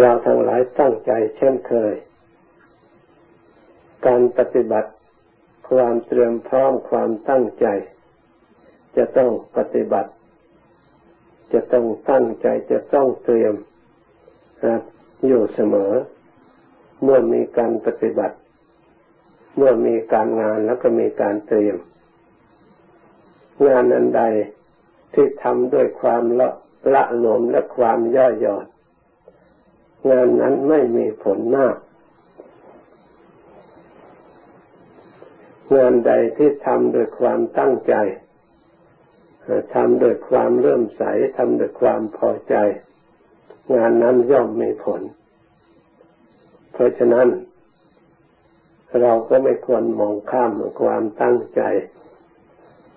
เราทั้งหลายตั้งใจเช่นเคย การปฏิบัติความเตรียมพร้อมความตั้งใจ จะต้องปฏิบัติ จะต้องตั้งใจจะต้องเตรียมอยู่เสมอ เมื่อมีการปฏิบัติ เมื่อมีการงานแล้วก็มีการเตรียม งานอันใดที่ทำด้วยความละละหลวมและความย่อหย่อน งานนั้นไม่มีผลมากงานใดที่ทำด้วยความตั้งใจทำโดยความเริ่มใสทำโดยความพอใจ งานนั้นย่อมมีผล เพราะฉะนั้น เราก็ไม่ควรมองข้ามความตั้งใจ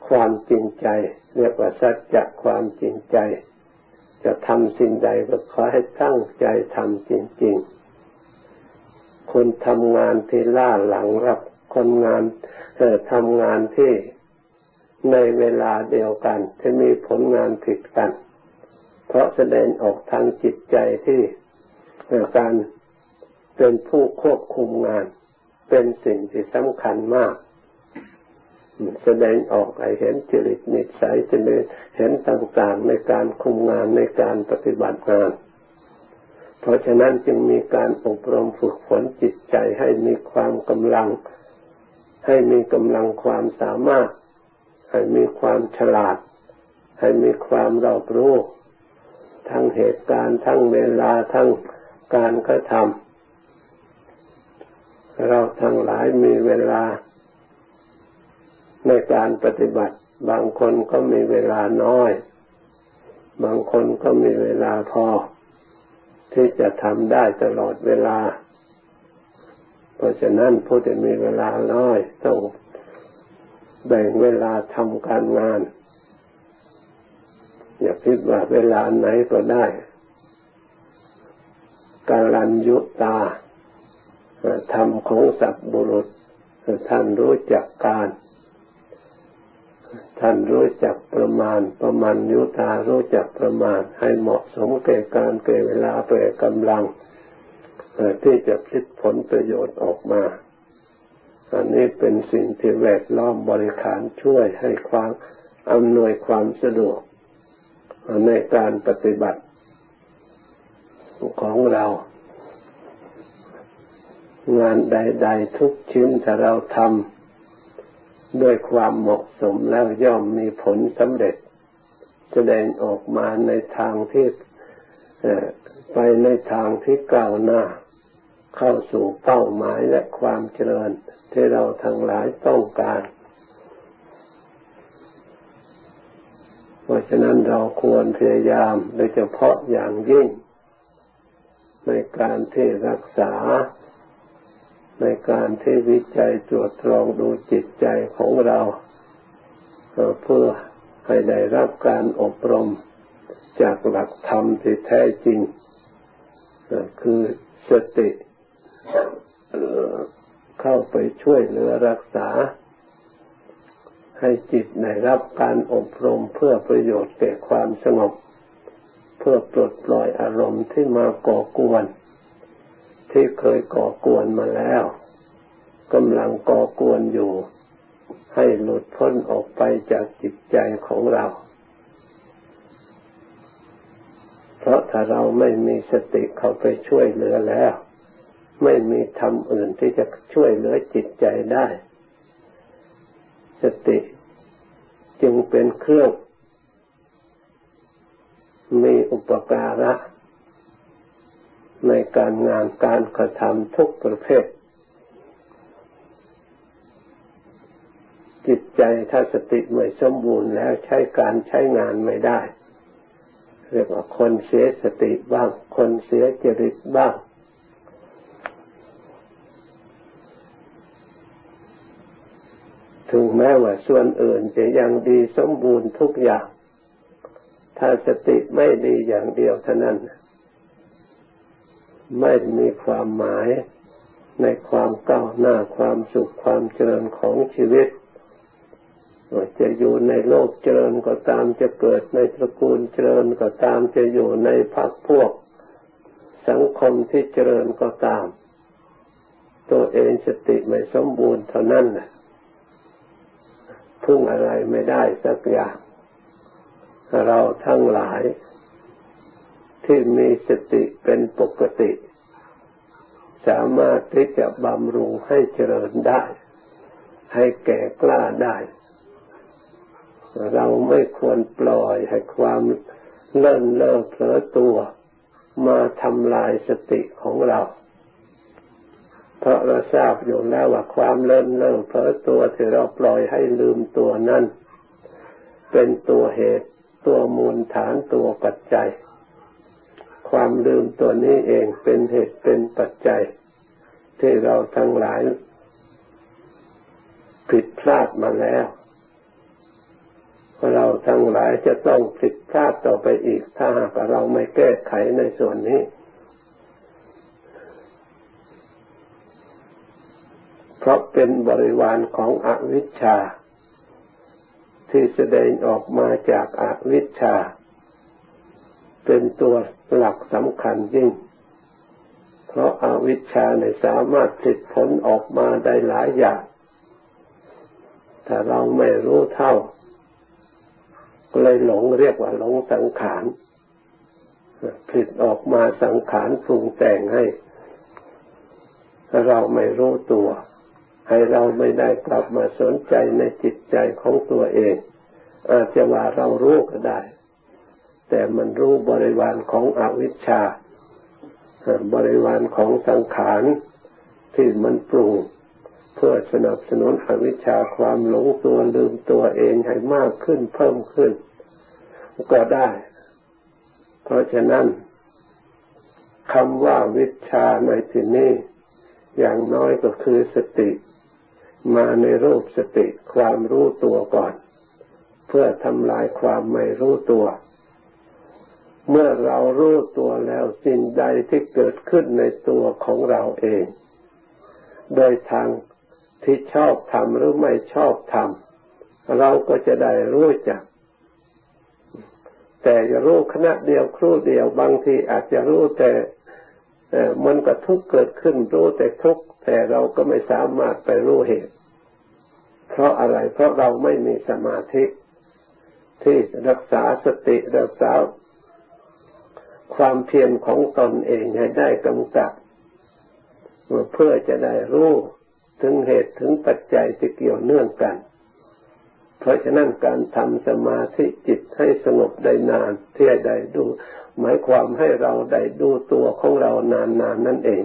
ความจริงใจ เรียกว่าสัจจะความจริงใจ จะทำสิ่งใดก็ขอให้ตั้งใจทำจริง ๆ คนทำงานที่ล่าหลังรับคนงานเออทำงานที่ในเวลาเดียวกันจะมีผลงานผิดกัน เพราะแสดงออกทางจิตใจที่การเป็นผู้ควบคุมงาน เป็นสิ่งที่สำคัญมาก แสดงออกให้เห็นจริตนิสัยจะเห็นต่างๆในการคุมงานในการปฏิบัติงาน เพราะฉะนั้นจึงมีการอบรมฝึกฝนจิตใจให้มีความกำลัง ให้มีกำลังความสามารถ ให้มีความฉลาด ให้มีความรอบรู้ทั้งเหตุการณ์ทั้งเวลาทั้งการกระทำเราทั้งหลายมีเวลา ในการปฏิบัติ บางคนก็มีเวลาน้อย บางคนก็มีเวลาพอ ที่จะทำได้ตลอดเวลา เพราะฉะนั้นผู้ที่มีเวลาน้อยต้องแบ่งเวลาทำการงาน อย่าคิดว่าเวลาไหนก็ได้การันยุตาธรรมของสัตบุรุษท่านรู้จักการ ท่านรู้จักประมาณประมาณยุตารู้จักประมาณ ให้เหมาะสมแก่การเก่เวลาแก่กำลังที่จะคิดผลประโยชน์ออกมา อันนี้เป็นสิ่งที่แวดล้อมบริขารช่วยให้ความอำนวยความสะดวก ในการปฏิบัติของเรา งานใด ๆ ทุกชิ้นถ้าเราทำ ด้วยความเหมาะสมแล้วย่อมมีผลสำเร็จ แสดงออกมาในทางที่ไปในทางที่ก้าวหน้า เข้าสู่เป้าหมายและความเจริญที่เราทั้งหลายต้องการ เพราะฉะนั้นเราควรพยายามโดยเฉพาะอย่างยิ่ง ในการที่รักษา ในการที่วิจัยตรวจตรองดูจิตใจของเราเพื่อให้ได้รับการอบรมจากหลักธรรมที่แท้จริง คือสติเข้าไปช่วยเหลือรักษา ให้จิตได้รับการอบรมเพื่อประโยชน์แก่ความสงบ เพื่อปลดปล่อยอารมณ์ที่มาก่อกวน ที่เคยก่อกวนมาแล้วกำลังก่อกวนอยู่ ให้หลุดพ้นออกไปจากจิตใจของเรา เพราะถ้าเราไม่มีสติเข้าไปช่วยเหลือแล้ว ไม่มีธรรมอื่นที่จะช่วยเหลือจิตใจได้ สติจึงเป็นเครื่องมีอุปการะ ในการงานการกระทำทุกประเภท จิตใจถ้าสติไม่สมบูรณ์แล้วใช้การใช้งานไม่ได้ เรียกว่าคนเสียสติบ้าง คนเสียจริตบ้างถึงแม้ว่าส่วนอื่นจะยังดีสมบูรณ์ทุกอย่าง ถ้าสติไม่ดีอย่างเดียวเท่านั้น ไม่มีความหมายในความก้าวหน้าความสุขความเจริญของชีวิตจะอยู่ในโลกเจริญก็ตามจะเกิดในตระกูลเจริญก็ตามจะอยู่ในพักพวก สังคมที่เจริญก็ตาม ตัวเองสติไม่สมบูรณ์เท่านั้นพึ่งอะไรไม่ได้สักอย่าง เราทั้งหลาย ที่มีสติเป็นปกติ สามารถที่จะบำรุงให้เจริญได้ ให้แก่กล้าได้ เราไม่ควรปล่อยให้ความเลิ่นเล่อเผลอตัว มาทำลายสติของเรา เพราะเราทราบอยู่แล้วว่าความเลิ่นเล่อเผลอตัวที่เราปล่อยให้ลืมตัวนั้น เป็นตัวเหตุตัวมูลฐานตัวปัจจัย ความลืมตัวนี้เองเป็นเหตุเป็นปัจจัย ที่เราทั้งหลาย ผิดพลาดมาแล้ว เราทั้งหลายจะต้องผิดพลาดต่อไปอีก ถ้าหากเราไม่แก้ไขในส่วนนี้ เพราะเป็นบริวารของอวิชชา ที่แสดงออกมาจากอวิชชา เป็นตัว หลักสำคัญยิ่ง เพราะอาวิชชาในสามารถผลิตผลออกมาได้หลายอย่างถ้าเราไม่รู้เท่าเลยหลงเรียกว่าหลงสังขารผลิตออกมาสังขารปรุงแต่งให้ เราไม่รู้ตัว ให้เราไม่ได้กลับมาสนใจในจิตใจของตัวเอง อาจจะว่าเรารู้ก็ได้ แต่มันรู้บริวารของอวิชชา บริวารของสังขารที่มันปรุงเพื่อสนับสนุนอวิชชาความหลงตัวลืมตัวเองให้มากขึ้นเพิ่มขึ้น ก็ได้ เพราะฉะนั้นคำว่าวิชาในที่นี้อย่างน้อยก็คือสติ มาในรูปสติความรู้ตัวก่อน เพื่อทำลายความไม่รู้ตัว เมื่อเรารู้ตัวแล้วสิ่งใดที่เกิดขึ้นในตัวของเราเอง โดยทางที่ชอบทำหรือไม่ชอบทำเราก็จะได้รู้จัก แต่จะรู้ขณะเดียวครู่เดียวบางทีอาจจะรู้แต่มันก็ทุกเกิดขึ้นรู้แต่ทุกแต่เราก็ไม่สามารถไปรู้เหตุ เพราะอะไรเพราะเราไม่มีสมาธิที่รักษาสติรักษา ความเพียรของตนเองให้ได้กำกับเพื่อจะได้รู้ถึงเหตุถึงปัจจัยที่เกี่ยวเนื่องกัน เพราะฉะนั้นการทำสมาธิจิตให้สงบได้นานเที่ได้ดู หมายความให้เราได้ดูตัวของเรานานๆนนั่นเอง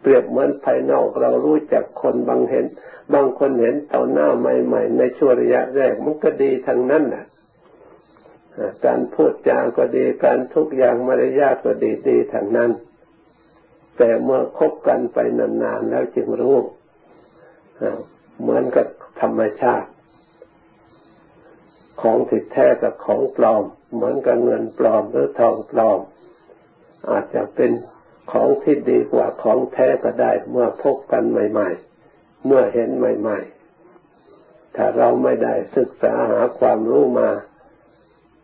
เปรียบเหมือนภายนอกเรารู้จักคนบางเห็น บางคนเห็นต่อหน้าใหม่ ๆ ในช่วงระยะแรกมันก็ดีทั้งนั้นแหละ การพูดจาก็ดีการทุกอย่างมารยาทก็ดีดีทั้งนั้น แต่เมื่อคบกันไปนานๆแล้วจึงรู้เหมือนกับธรรมชาติ ของติดแท้กับของปลอม เหมือนกับเงินปลอมหรือทองปลอม อาจจะเป็นของที่ดีกว่าของแท้ก็ได้ เมื่อพบกันใหม่ ๆ เมื่อเห็นใหม่ ๆ ถ้าเราไม่ได้ศึกษาหาความรู้มา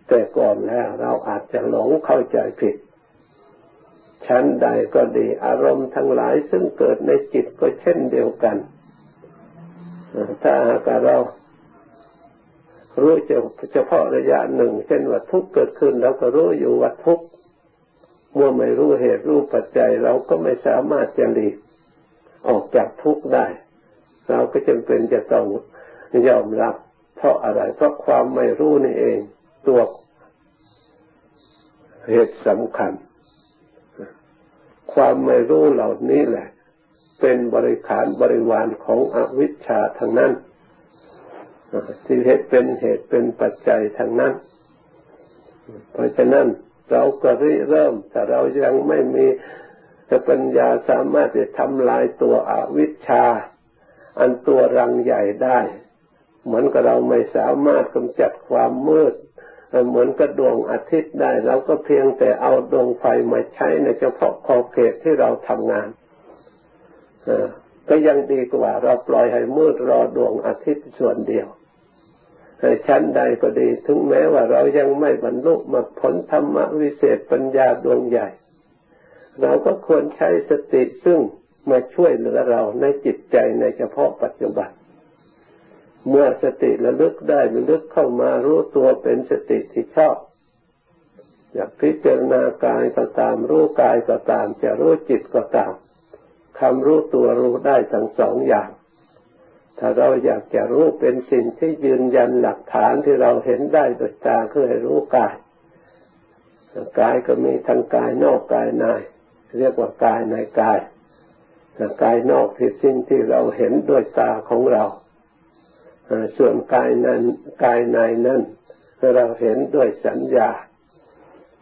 แต่ก่อนแล้วเราอาจจะหลงเข้าใจผิด ชั้นใดก็ดีอารมณ์ทั้งหลายซึ่งเกิดในจิตก็เช่นเดียวกัน ถ้าหากเรารู้เฉพาะระยะหนึ่ง เช่นว่าทุกเกิดขึ้นเราก็รู้อยู่ว่าทุกเมื่อไม่รู้เหตุรู้ปัจจัยเราก็ไม่สามารถจะหลีกออกจากทุกข์ได้ เราก็จำเป็นจะต้องยอมรับ เพราะอะไรเพราะความไม่รู้นี่เอง ตัวเหตุสำคัญ ความไม่รู้เหล่านี้แหละ เป็นบริขารบริวารของอวิชชาทั้งนั้นที่เหตุเป็นเหตุเป็นปัจจัยทั้งนั้น เพราะฉะนั้นเราก็ริเริ่ม แต่เรายังไม่มีปัญญาสามารถจะทำลายตัวอวิชชา อันตัวรังใหญ่ได้ เหมือนกับเราไม่สามารถกำจัดความมืด เหมือนกับดวงอาทิตย์ได้เราก็เพียงแต่เอาดวงไฟมาใช้ในเฉพาะขอบเขตที่เราทำงานก็ยังดีกว่า เราปล่อยให้มืดรอดวงอาทิตย์ส่วนเดียวชั้นใดก็ดีถึงแม้ว่าเรายังไม่บรรลุมรรคผลธรรมวิเศษปัญญาดวงใหญ่ เราก็ควรใช้สติซึ่งมาช่วยเหลือเราในจิตใจในเฉพาะปัจจุบัน เมื่อสติระลึกได้ระลึกเข้ามารู้ตัวเป็นสติที่ชอบอยากพิจารณากายก็ตามรู้กายก็ตาม จะรู้จิตก็ตามคำรู้ตัวรู้ได้ทั้งสองอย่าง ถ้าเราอยากจะรู้เป็นสิ่งที่ยืนยันหลักฐานที่เราเห็นได้โดยตาคือให้รู้กายกายก็มีทั้งกายนอกกายในเรียกว่ากายในกายกายนอกที่สิ่งที่เราเห็นด้วยตาของเรา ส่วนกายนั้นกายในนั้นเราเห็นด้วยสัญญา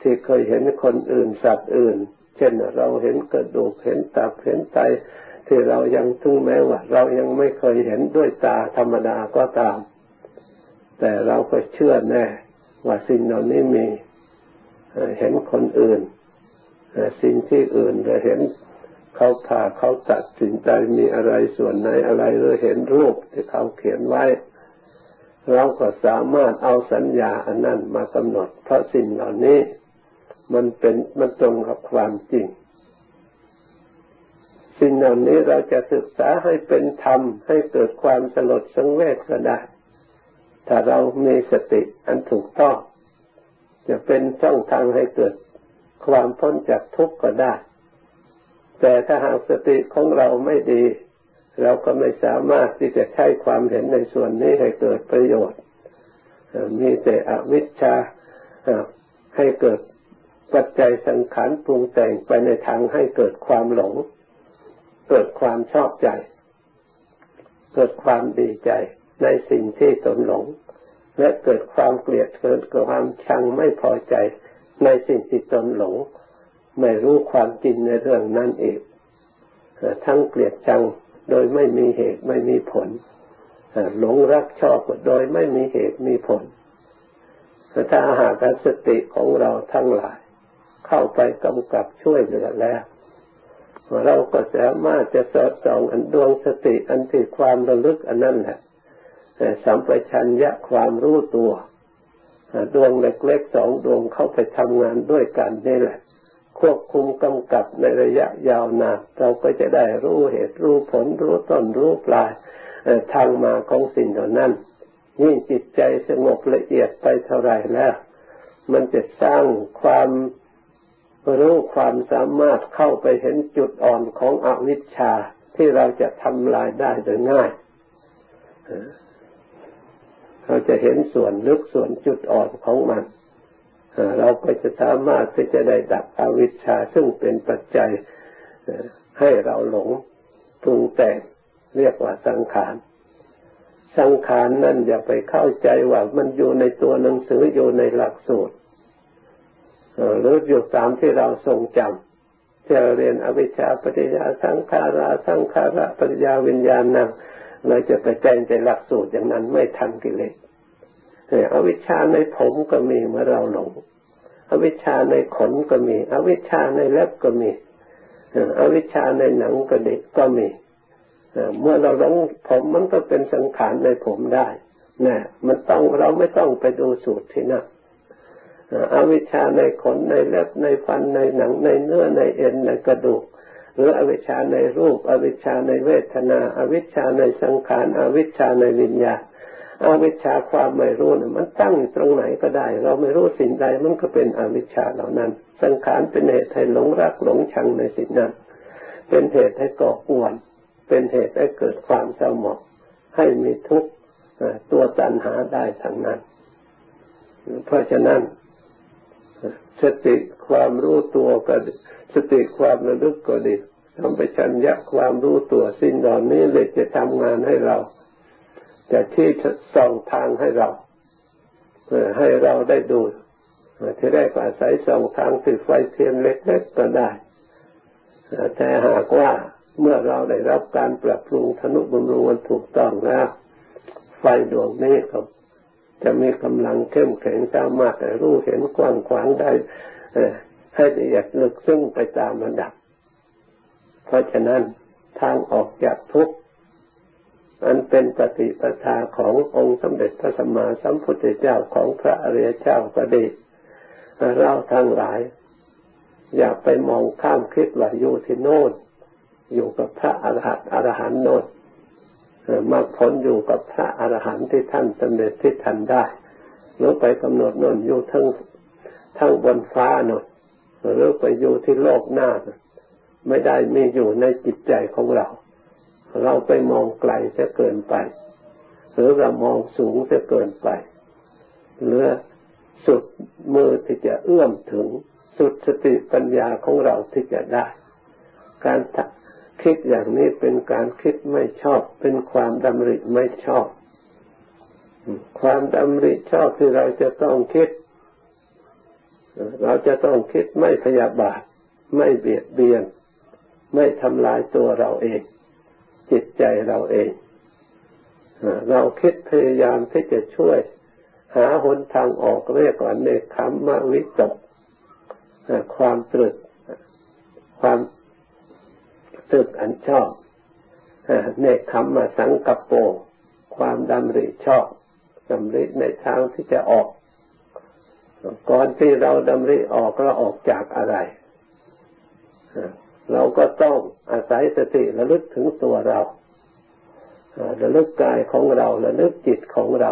ที่เคยเห็นคนอื่นสัตว์อื่น เช่นเราเห็นกระดูกเห็นตับเห็นไตที่เรายังถึงแม้ว่า เรายังไม่เคยเห็นด้วยตาธรรมดาก็ตาม แต่เราก็เชื่อแน่ว่าสิ่งเหล่านี้มีเห็นคนอื่นสิ่งที่อื่นเราเห็น เขาผ่าเขาตัดสินใจมีอะไรส่วนไหนอะไรหรือเห็นรูปที่เขาเขียนไว้ เราก็สามารถเอาสัญญาอันนั้นมากำหนด เพราะสิ่งเหล่านี้ มันเป็นมันตรงกับความจริง สิ่งเหล่านี้เราจะศึกษาให้เป็นธรรม ให้เกิดความสลดสังเวชก็ได้ ถ้าเรามีสติอันถูกต้อง จะเป็นช่องทางให้เกิดความพ้นจากทุกข์ก็ได้ แต่ถ้าหากสติของเราไม่ดี เราก็ไม่สามารถที่จะใช้ความเห็นในส่วนนี้ให้เกิดประโยชน์ มีแต่อวิชชาให้เกิดปัจจัยสังขารปรุงแต่งไปในทางให้เกิดความหลง เกิดความชอบใจ เกิดความดีใจในสิ่งที่ตนหลง และเกิดความเกลียดเกิดความชังไม่พอใจในสิ่งที่ตนหลง ไม่รู้ความจริงในเรื่องนั้นเองทั้งเกลียดชังโดยไม่มีเหตุไม่มีผลหลงรักชอบโดยไม่มีเหตุมีผลถ้าหากสติของเราทั้งหลาย เข้าไปกำกับช่วยเหลือแล้ว เราก็สามารถจะสอดส่องอันดวงสติอันที่ความระลึกอันนั้นแหละสัมปชัญญะความรู้ตัวดวงเล็กๆสองดวงเข้าไปทำงานด้วยกันนี่แหละ ควบคุมกำกับในระยะยาวนานเราก็จะได้รู้เหตุรู้ผลรู้ต้นรู้ปลายทางมาของสิ่งเหล่านั้นยิ่งจิตใจสงบละเอียดไปเท่าไรแล้ว มันจะสร้างความรู้ความสามารถเข้าไปเห็นจุดอ่อนของอวิชชาที่เราจะทำลายได้โดยง่ายเราจะเห็นส่วนลึกส่วนจุดอ่อนของมัน เราก็จะสามารถที่จะได้ดับอวิชชาซึ่งเป็นปัจจัยให้เราหลงปรุงแต่งเรียกว่าสังขารสังขารนั่นอย่าไปเข้าใจว่ามันอยู่ในตัวหนังสืออยู่ในหลักสูตรหรืออยู่ตามที่เราทรงจำที่เราเรียนอวิชชาปฏิยาสังขาราสังขาระปฏิยาวิญญาณนั่งเราจะไปแจ้งใจหลักสูตรอย่างนั้นไม่ทันกิเลส อวิชชาในผมก็มีเมื่อเราหลง อวิชชาในขนก็มี อวิชชาในเล็บก็มี อวิชชาในหนังก็ด็กก็มี เมื่อเราหลงผมมันก็เป็นสังขารในผมได้นะมันต้องเราไม่ต้องไปดูสูตรที่นั่นอวิชชาในขนในเล็บในฟันในหนังในเนื้อในเอ็นในกระดูก หรืออวิชชาในรูป อวิชชาในเวทนา อวิชชาในสังขาร อวิชชาในวิญญาณ อาวิชชาความไม่รู้เนี่ยมันตั้งตรงไหนก็ได้ เราไม่รู้สิ่งใดมันก็เป็นอวิชชาเหล่านั้น สังขารเป็นเหตุให้หลงรักหลงชังในสิ่งนั้น เป็นเหตุให้ก่ออ้วน เป็นเหตุให้เกิดความเศร้าหมองให้มีทุกข์ตัวตัณหาได้ทั้งนั้น เพราะฉะนั้นสติความรู้ตัวก็สติความระลึกก็ดีทำไปชัญญะความรู้ตัวสิ่งเหล่านี้เลยจะทำงานให้เรา จะที่ส่องทางให้เราให้เราได้ดูที่แรกอาศัยส่องทางติดไฟเทียนเล็กๆก็ได้ แต่หากว่าเมื่อเราได้รับการปรับปรุงธนุบำรุงมันถูกต้องแล้วไฟดวงนี้ก็จะมีกำลังเข้มแข็งสามารถรู้เห็นกว้างขวางได้ให้ละเอียดลึกซึ้งไปตามระดับ เพราะฉะนั้นทางออกจากทุกข์ อันเป็นปฏิปทาขององค์สมเด็จพระสัมมาสัมพุทธเจ้าของพระอริยเจ้าก็ดีเราทั้งหลาย อย่าไปมองข้ามคิดว่าอยู่ที่โน่น อยู่กับพระอรหันต์อรหันต์โน่นมาผลอยู่กับพระอรหันต์ที่ท่านสำเร็จที่ท่านได้หรือไปกำหนดโน่นอยู่ทั้งทั้งบนฟ้าโน่นหรือไปอยู่ที่โลกหน้า ไม่ได้มีอยู่ในจิตใจของเรา เราไปมองไกลจะเกินไป หรือเรามองสูงจะเกินไปหรือสุดมือที่จะเอื้อมถึง สุดสติปัญญาของเราที่จะได้ การคิดอย่างนี้เป็นการคิดไม่ชอบ เป็นความดำริไม่ชอบ ความดำริชอบที่เราจะต้องคิด เราจะต้องคิดไม่พยาบาท ไม่เบียดเบียน ไม่ทำลายตัวเราเอง จิตใจเราเอง เราคิดพยายามที่จะช่วย หาหนทางออกเรียกว่าเนคขมมวิตกความตรึก ความตรึกอันชอบเนคขมมาสังกัปโป ความดำริชอบดำริในทางที่จะออก ก่อนที่เราดำริออกเราออกจากอะไร เราก็ต้องอาศัยสติระลึกถึงตัวเราระลึกกายของเราระลึกจิตของเรา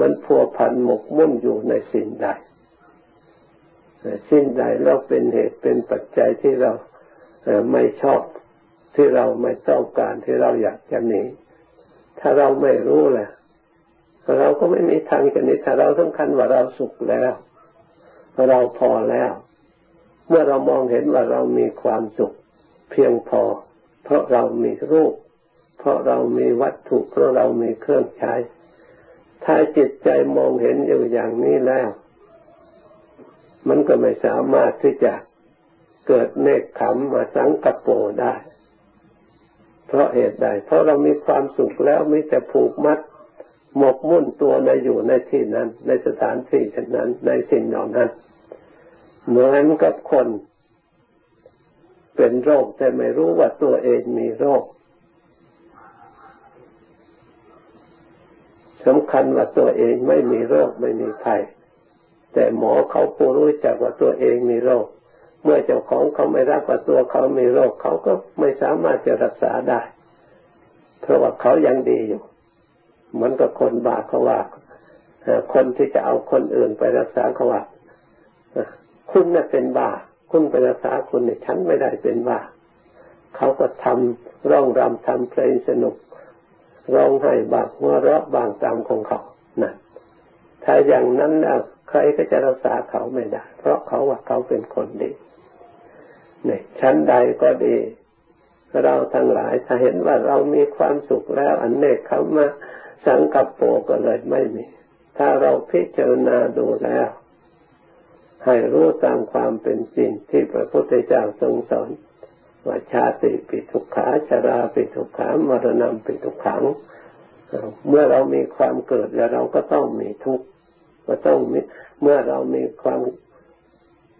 มันพัวพันหมกมุ่นอยู่ในสิ่งใดสิ่งใดเราเป็นเหตุเป็นปัจจัยที่เราไม่ชอบที่เราไม่ต้องการที่เราอยากจะหนีถ้าเราไม่รู้แหละเราก็ไม่มีทางจะหนีถ้าเราสำคัญว่าเราสุขแล้ว เราพอแล้ว เมื่อเรามองเห็นว่าเรามีความสุขเพียงพอ เพราะเรามีรูป เพราะเรามีวัตถุ เพราะเรามีเครื่องใช้ ถ้าจิตใจมองเห็นอยู่อย่างนี้แล้ว มันก็ไม่สามารถที่จะเกิดเนคขมมาสังกโปได้ เพราะเหตุใด เพราะเรามีความสุขแล้วมีแต่ผูกมัดหมกมุ่นตัวในอยู่ในที่นั้น ในสถานที่เช่นนั้น ในสิ่งเหล่านั้น เหมือนกับคน เป็นโรคแต่ไม่รู้ว่าตัวเองมีโรคสำคัญว่าตัวเองไม่มีโรคไม่มีภัยแต่หมอเขาปูรู้จักว่าตัวเองมีโรค เมื่อเจ้าของเขาไม่รักว่าตัวเขามีโรค เขาก็ไม่สามารถจะรักษาได้ เพราะว่าเขายังดีอยู่ เหมือนกับคนบาเขาว่าคนที่จะเอาคนอื่นไปรักษาเขาว่า คุณน่ะเป็นบ้าคุณไปรักษาคุณเนี่ยฉันไม่ได้เป็นบ้าเขาก็ทำร้องรำทำเพลงสนุกร้องไห้บางหัวเราะบางตามของเขานะถ้าอย่างนั้นแล้วใครก็จะรักษาเขาไม่ได้ เพราะเขาว่าเขาเป็นคนดีเนี่ยชั้นใดก็ดี เราทั้งหลายถ้าเห็นว่าเรามีความสุขแล้ว อันเนกเขามาสังกัปโปก็เลยไม่มี ถ้าเราพิจารณาดูแล้ว ให้รู้ตามความเป็นจริงที่พระพุทธเจ้าทรงสอนว่าชาติปิทุกขาชาราปิทุกขามรณะปิทุกขัง เมื่อเรามีความเกิดแล้วเราก็ต้องมีทุกข์ก็ต้องมีเมื่อเรามีความ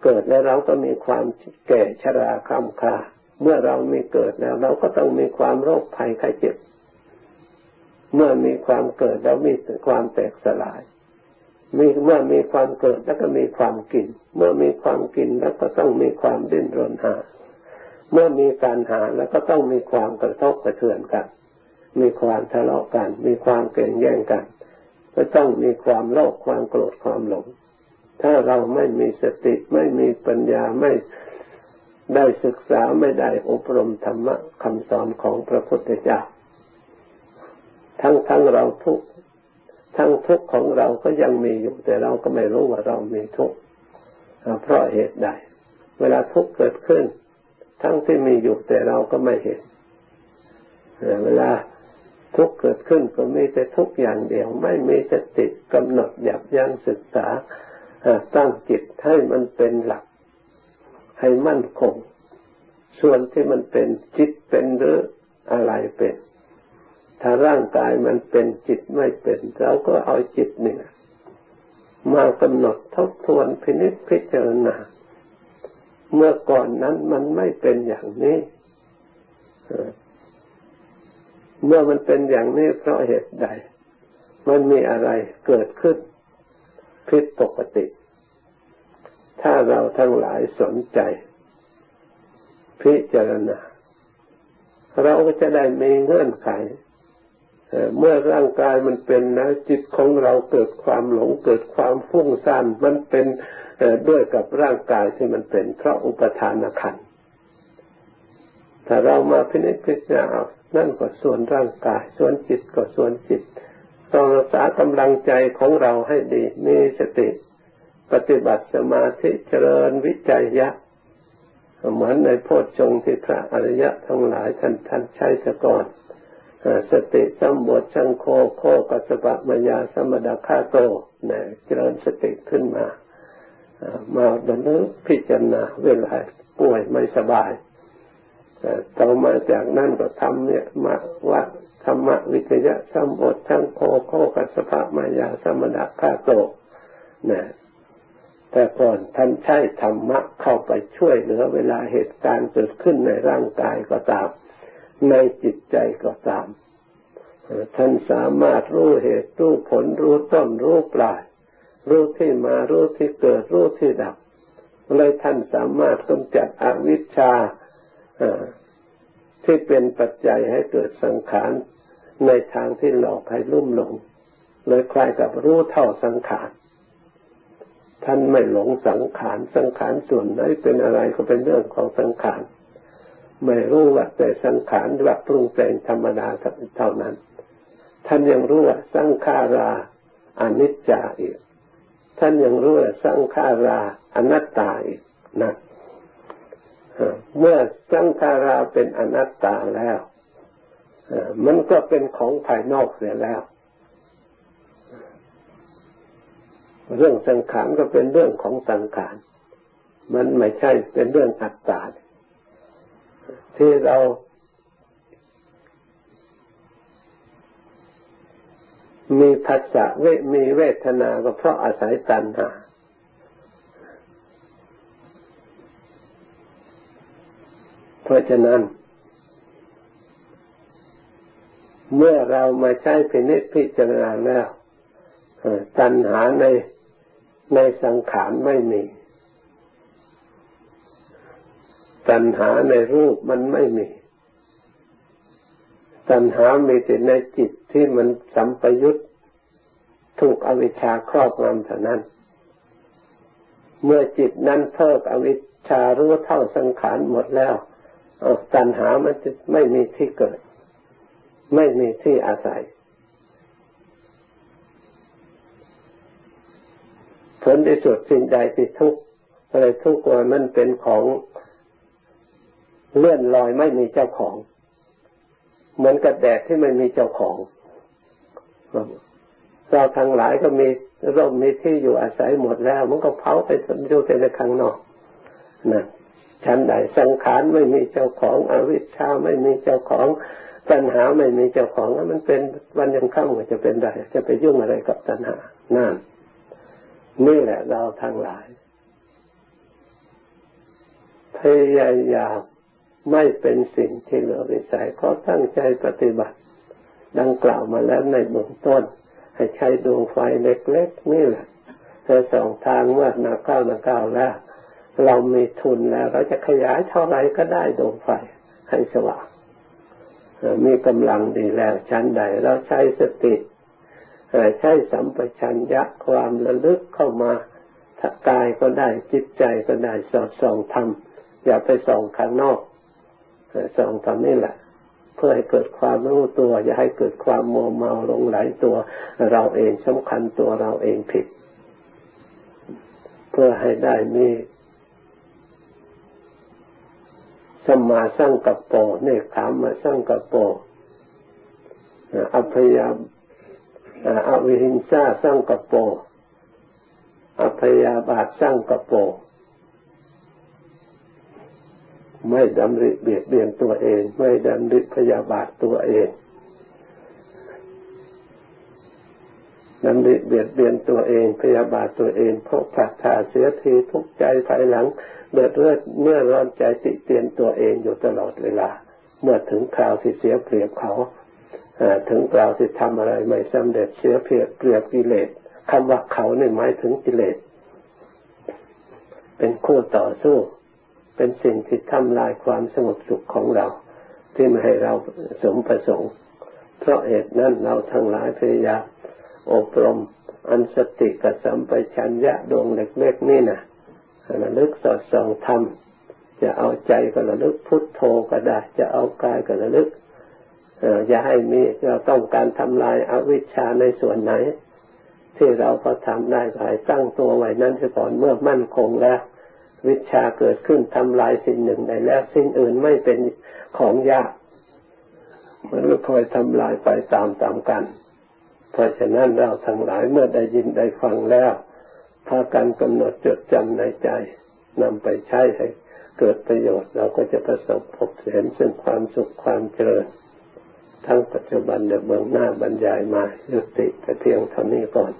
เกิดแล้วเราก็มีความแก่ชราคำคาเมื่อเรามีเกิดแล้ว เราก็ต้องมีความโรคภัยไข้เจ็บ เมื่อมีความเกิดแล้วมีความแตกสลาย มีเมื่อมีความเกิดแล้วก็มีความกิน เมื่อมีความกินแล้วก็ต้องมีความดิ้นรนหา เมื่อมีการหาแล้วก็ต้องมีความกระทบกระเทือนกัน มีความทะเลาะกัน มีความเก่งแย่งกัน ก็ต้องมีความโลภความโกรธความหลง ถ้าเราไม่มีสติไม่มีปัญญาไม่ได้ศึกษาไม่ได้อบรมธรรมะคำสอนของพระพุทธเจ้า ทั้งทั้งเราทุก ทั้งทุกข์ของเราก็ยังมีอยู่ แต่เราก็ไม่รู้ว่าเรามีทุกข์เพราะเหตุใด เวลาทุกข์เกิดขึ้น ทั้งที่มีอยู่แต่เราก็ไม่เห็นเวลาทุกข์เกิดขึ้นก็มีแต่ทุกข์อย่างเดียว ไม่มีสติกำหนดหยับยั้งศึกษาตั้งจิตให้มันเป็นหลัก ให้มั่นคง ส่วนที่มันเป็นจิตเป็นหรืออะไรเป็น ถ้าร่างกายมันเป็นจิตไม่เป็น เราก็เอาจิตเนี่ยมากำหนดทบทวนพินิจพิจารณา เมื่อก่อนนั้นมันไม่เป็นอย่างนี้ เมื่อมันเป็นอย่างนี้เพราะเหตุใด มันมีอะไรเกิดขึ้นผิดปกติ ถ้าเราทั้งหลายสนใจ พิจารณา เราก็จะได้มีเงื่อนไข เมื่อร่างกายมันเป็นนะจิตของเราเกิดความหลงเกิดความฟุ้งซ่านมันเป็นด้วยกับร่างกายที่มันเป็นเพราะอุปทานขันถ้าเรามาพินิจพิจารณานั่นก็ส่วนร่างกาย ส่วนจิตก็ส่วนจิตต้องรักษากำลังใจของเราให้ดีมีสติ ปฏิบัติสมาธิเจริญวิจัยยะเหมือนในโพชฌงค์ที่พระอริยะทั้งหลายท่านท่านใช้สะก่อน สติสัมบทชังโคโคกัสปะมายาสมดาคาโตนี่ยเจริญสติขึ้นมา มาบรรลุพิจารณาเวลาป่วยไม่สบายต่อมาจากนั้นก็ทำเนี่ยมาว่าธรรมวิจยะสัมบทชังโคโคกัสปะมายาสมดาคาโตนี่แต่ก่อนท่านใช้ธรรมะเข้าไปช่วยเหลือเวลาเหตุการณ์เกิดขึ้นในร่างกายก็ตาม ในจิตใจก็ตาม ท่านสามารถรู้เหตุรู้ผลรู้ต้นรู้ปลาย รู้ที่มารู้ที่เกิดรู้ที่ดับเลยท่านสามารถกำจัดอวิชชาที่เป็นปัจจัยให้เกิดสังขารในทางที่หลอกให้ลุ่มหลง เลยคล้ายกับรู้เท่าสังขาร ท่านไม่หลงสังขาร สังขารส่วนไหนเป็นอะไรก็เป็นเรื่องของสังขาร ไม่รู้ว่าแต่สังขารว่าปรุงแต่งธรรมดาเท่านั้น ท่านยังรู้ว่าสังขาราอนิจจาอีก ท่านยังรู้ว่าสังขาราอนัตตาอีกนะเมื่อสังขาราเป็นอนัตตาแล้วมันก็เป็นของภายนอกเสียแล้ว เรื่องสังขารก็เป็นเรื่องของสังขาร มันไม่ใช่เป็นเรื่องอัตตา ที่เรามีภาษาเวมีเวทนาก็เพราะอาศัยตัณหา เพราะฉะนั้น เมื่อเรามาใช้พินิจพิจารณาแล้วตัณหาในในสังขารไม่มี ตัณหาในรูปมันไม่มี ตัณหามีแต่ในจิตที่มันสัมปยุตถูกอวิชชาครอบงำเท่านั้น เมื่อจิตนั้นเพิกอวิชชารู้เท่าสังขารหมดแล้วตัณหามันจะไม่มีที่เกิด ไม่มีที่อาศัย ผลที่สุดสิ่งใดที่ทุกข์อะไรทุกข์ว่ามันเป็นของ เลื่อนลอยไม่มีเจ้าของ เหมือนกับแดดที่ไม่มีเจ้าของเราทั้งหลายก็มีร่มมีที่อยู่อาศัยหมดแล้ว มันก็เผาไปอยู่แต่ในข้างนอกนะชั้นใดสังขารไม่มีเจ้าของ อวิชชาไม่มีเจ้าของปัญหาไม่มีเจ้าของมันเป็นวันยังค่ำจะเป็นไรจะไปยุ่งอะไรกับปัญหานั่นนี่แหละเราทั้งหลายพยายาม ไม่เป็นสิ่งที่เหลือวิสัยก็ตั้งใจปฏิบัติ ดังกล่าวมาแล้วในเบื้องต้น ให้ใช้ดวงไฟเล็กๆนี่แหละแต่สองทางเมื่อนาเก้านาเก้าแล้ว เรามีทุนแล้ว เราจะขยายเท่าไรก็ได้ดวงไฟให้สว่างมีกำลังดีแล้วชั้นใดเราใช้สติใช้สัมปชัญญะความระลึกเข้ามาถ้ากายก็ได้จิตใจก็ได้สอดส่องทำอย่าไปส่องข้างนอก สองทำนี่แหละเพื่อให้เกิดความรู้ตัว อย่าให้เกิดความโมเมาหลงไหลตัว เราเองสำคัญตัวเราเองผิด เพื่อให้ได้มีสมาสร้างกับโปเนคขามมาสร้างกับโปอภยาอวิหิงสาสร้างกับโปอภยาบาทสร้างกับโป ไม่ดำริเบียดเบียนตัวเอง ไม่ดำริพยาบาทตัวเองดำริเบียดเบียนตัวเอง พยาบาทตัวเองเพราะขาดทาเสียทีทุกใจภายหลังเดือดเลือดเมื่อร้อนใจติเตียนตัวเองอยู่ตลอดเวลา เมื่อถึงคราวที่เสียเปรียบเขาถึงคราวที่ทำอะไรไม่สำเร็จเสียเปรียบเปรียบกิเลสคำว่าเขาเนี่ยหมายถึงกิเลสเป็นคู่ต่อสู้ เป็นสิ่งที่ทำลายความสงบสุขของเรา ที่ไม่ให้เราสมประสงค์ เพราะเหตุนั้นเราทั้งหลายพยายามอบรมอันสติกับสัมปชัญญะดวงเล็กๆนี่นะระลึกสอดส่องทำจะเอาใจก็ระลึกพุทโธก็ได้ จะเอากายก็ระลึกอย่าให้มีเราต้องการทำลายอาวิชชาในส่วนไหน ที่เราก็ทำได้ก็ให้ตั้งตัวไว้นั้นเสียก่อนเมื่อมั่นคงแล้ว วิชาเกิดขึ้นทำลายสิ่งหนึ่งได้แล้ว สิ่งอื่นไม่เป็นของยาก มันก็คอยทำลายไปตามตามกัน เพราะฉะนั้นเราทั้งหลายเมื่อได้ยินได้ฟังแล้วพากันกำหนดจดจำในใจนำไปใช้ให้เกิดประโยชน์เราก็จะประสบพบเห็นซึ่งความสุขความเจริญ ทั้งปัจจุบันและเบื้องหน้าบรรยายมายุติแต่เพียงเท่านี้ก่อน